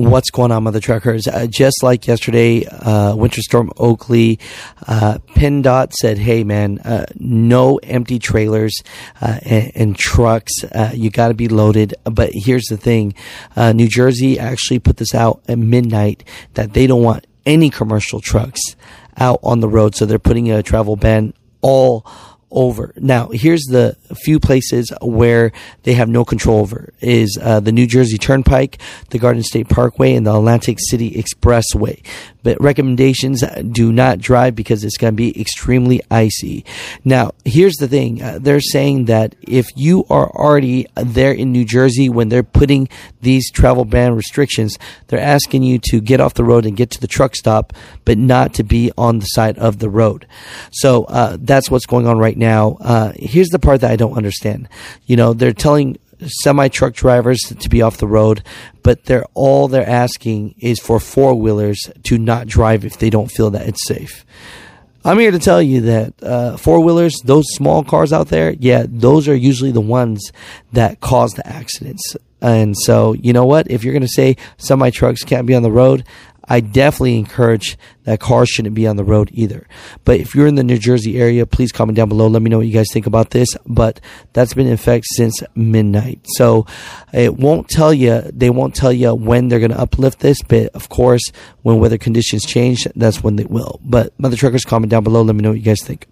What's going on, mother truckers? Uh, just like yesterday, uh, Winter Storm Oakley, uh, PennDOT said, "Hey, man, uh, no empty trailers uh, and, and, trucks. Uh, you got to be loaded." But here's the thing: New Jersey actually put this out at midnight that they don't want any commercial trucks out on the road, so they're putting a travel ban all over. Now, here's the few places where they have no control over is uh, the New Jersey Turnpike, the Garden State Parkway, and the Atlantic City Expressway. But recommendations uh, do not drive because it's going to be extremely icy. Now, here's the thing. Uh, they're saying that if you are already there in New Jersey when they're putting these travel ban restrictions, they're asking you to get off the road and get to the truck stop, but not to be on the side of the road. So uh, that's what's going on right now. Uh, here's the part that I don't understand. You know, they're telling semi truck drivers to be off the road, but they're all they're asking is for four wheelers to not drive if they don't feel that it's safe. I'm here to tell you that uh, four wheelers, those small cars out there, yeah, those are usually the ones that cause the accidents. And so, you know what? If you're going to say semi trucks can't be on the road, I definitely encourage that cars shouldn't be on the road either. But if you're in the New Jersey area, please comment down below. Let me know what you guys think about this. But that's been in effect since midnight. So it won't tell you, they won't tell you when they're going to uplift this. But of course, when weather conditions change, that's when they will. But Mother Truckers, comment down below. Let me know what you guys think.